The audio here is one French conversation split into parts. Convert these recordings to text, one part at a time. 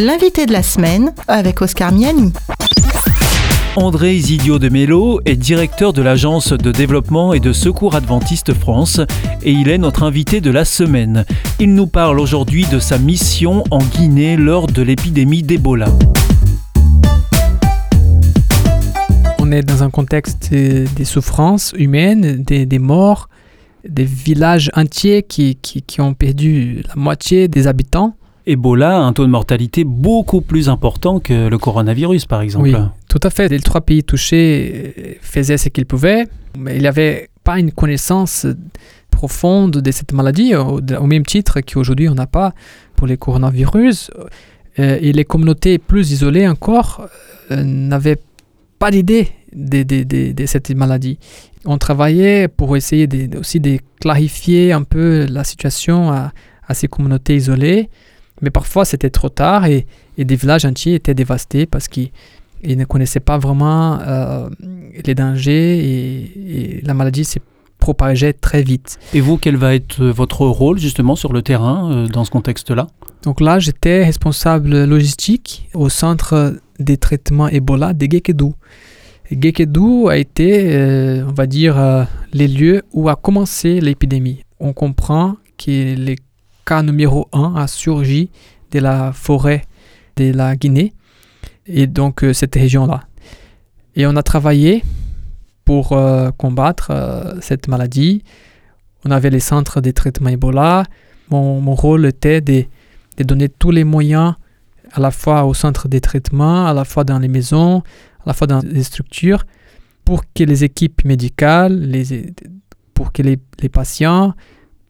L'invité de la semaine avec Oscar Miani. André Isidio de Mello est directeur de l'Agence de développement et de secours adventiste France et il est notre invité de la semaine. Il nous parle aujourd'hui de sa mission en Guinée lors de l'épidémie d'Ebola. On est dans un contexte des souffrances humaines, des, morts, des villages entiers qui, qui ont perdu la moitié des habitants. Ebola a un taux de mortalité beaucoup plus important que le coronavirus, par exemple. Oui, tout à fait. Les trois pays touchés euh, faisaient ce qu'ils pouvaient, mais il n'y avait pas une connaissance profonde de cette maladie, au, même titre qu'aujourd'hui on n'a pas pour les coronavirus. Euh, et les communautés plus isolées encore euh, n'avaient pas d'idée de, cette maladie. On travaillait pour essayer aussi de clarifier un peu la situation à ces communautés isolées. Mais parfois, c'était trop tard et, des villages entiers étaient dévastés parce qu'ils ne connaissaient pas vraiment euh, les dangers et, la maladie s'est propagée très vite. Et vous, quel va être votre rôle justement sur le terrain euh, dans ce contexte-là? Donc là, j'étais responsable logistique au centre des traitements Ebola de Gekedou. Gekedou a été, euh, on va dire, les lieux où a commencé l'épidémie. On comprend que les numéro 1 a surgi de la forêt de la Guinée et donc euh, cette région-là. Et on a travaillé pour euh, combattre euh, cette maladie. On avait les centres de traitement Ebola. Mon, rôle était de, donner tous les moyens à la fois au centre de traitement, à la fois dans les maisons, à la fois dans les structures, pour que les équipes médicales, les, pour que les patients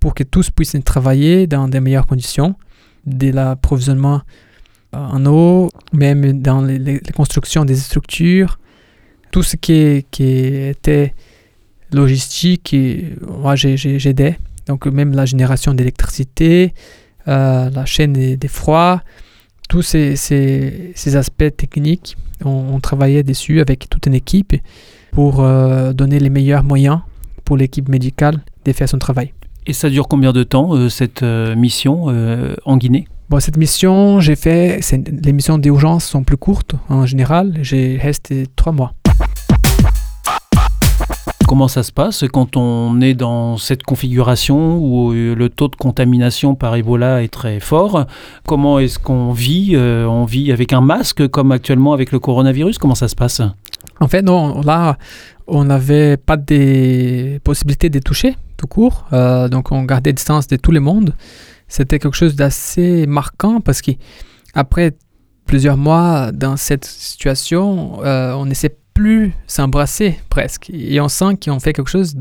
pour que tous puissent travailler dans des meilleures conditions, de l'approvisionnement en eau, même dans les, constructions des structures, tout ce qui, qui était logistique, et, moi j'aidais. Donc même la génération d'électricité, euh, la chaîne des, froids, tous ces, ces, aspects techniques, on, travaillait dessus avec toute une équipe pour euh, donner les meilleurs moyens pour l'équipe médicale de faire son travail. Et ça dure combien de temps, euh, cette euh, mission euh, en Guinée? Bon, cette mission, j'ai fait. Les missions d'urgence sont plus courtes en général. J'ai resté trois mois. Comment ça se passe quand on est dans cette configuration où le taux de contamination par Ebola est très fort? Comment est-ce qu'on vit On vit avec un masque comme actuellement avec le coronavirus? Comment ça se passe? En fait, non. Là, on n'avait pas de possibilité de toucher tout court. Euh, donc on gardait distance de tout le monde. C'était quelque chose d'assez marquant parce qu'après plusieurs mois dans cette situation, euh, on ne sait plus s'embrasser presque. Et on sent qu'on fait quelque chose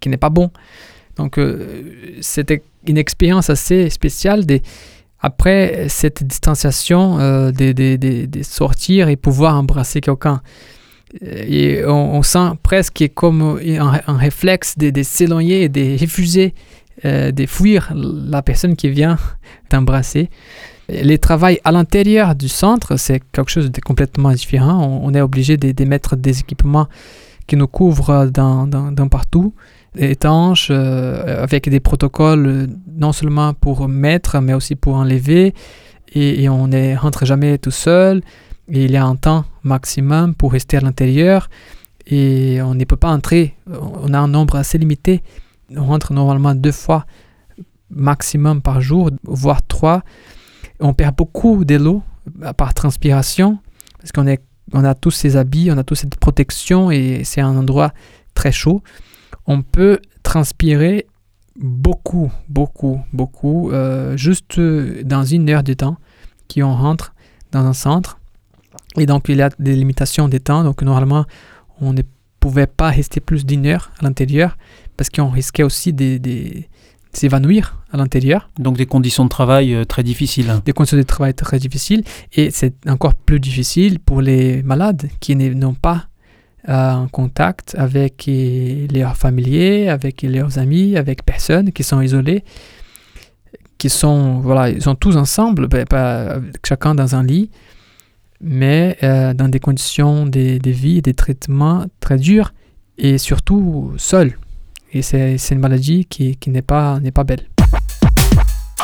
qui n'est pas bon. Donc euh, c'était une expérience assez spéciale après cette distanciation de, sortir et pouvoir embrasser quelqu'un et on, sent presque comme un, réflexe de, s'éloigner et de refuser euh, de fuir la personne qui vient t'embrasser. Le travail à l'intérieur du centre, c'est quelque chose de complètement différent. On, est obligé de, mettre des équipements qui nous couvrent d'un partout, étanches, euh, avec des protocoles non seulement pour mettre, mais aussi pour enlever. Et, on ne rentre jamais tout seul il y a un temps maximum pour rester à l'intérieur et on ne peut pas entrer. On a un nombre assez limité. On rentre normalement deux fois maximum par jour, voire trois. On perd beaucoup de l'eau par transpiration parce qu'on on a tous ces habits, on a tous cette protection et c'est un endroit très chaud. On peut transpirer beaucoup, beaucoup, beaucoup, euh, juste dans une heure de temps qu'on rentre dans un centre. Et donc, il y a des limitations des temps. Donc, normalement, on ne pouvait pas rester plus d'une heure à l'intérieur parce qu'on risquait aussi de, s'évanouir à l'intérieur. Donc, des conditions de travail euh, très difficiles. Des conditions de travail très difficiles. Et c'est encore plus difficile pour les malades qui n'ont pas euh, en contact avec leurs familiers, avec leurs amis, avec personne, qui sont isolés, qui sont, voilà, ils sont tous ensemble, ben, chacun dans un lit mais euh, dans des conditions de, de, vie et de traitement très durs et surtout seul. Et c'est une maladie qui, qui n'est pas, pas belle.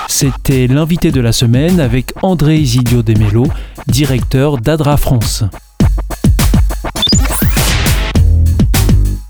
C'était l'invité de la semaine avec André Isidio Demelo, directeur d'Adra France.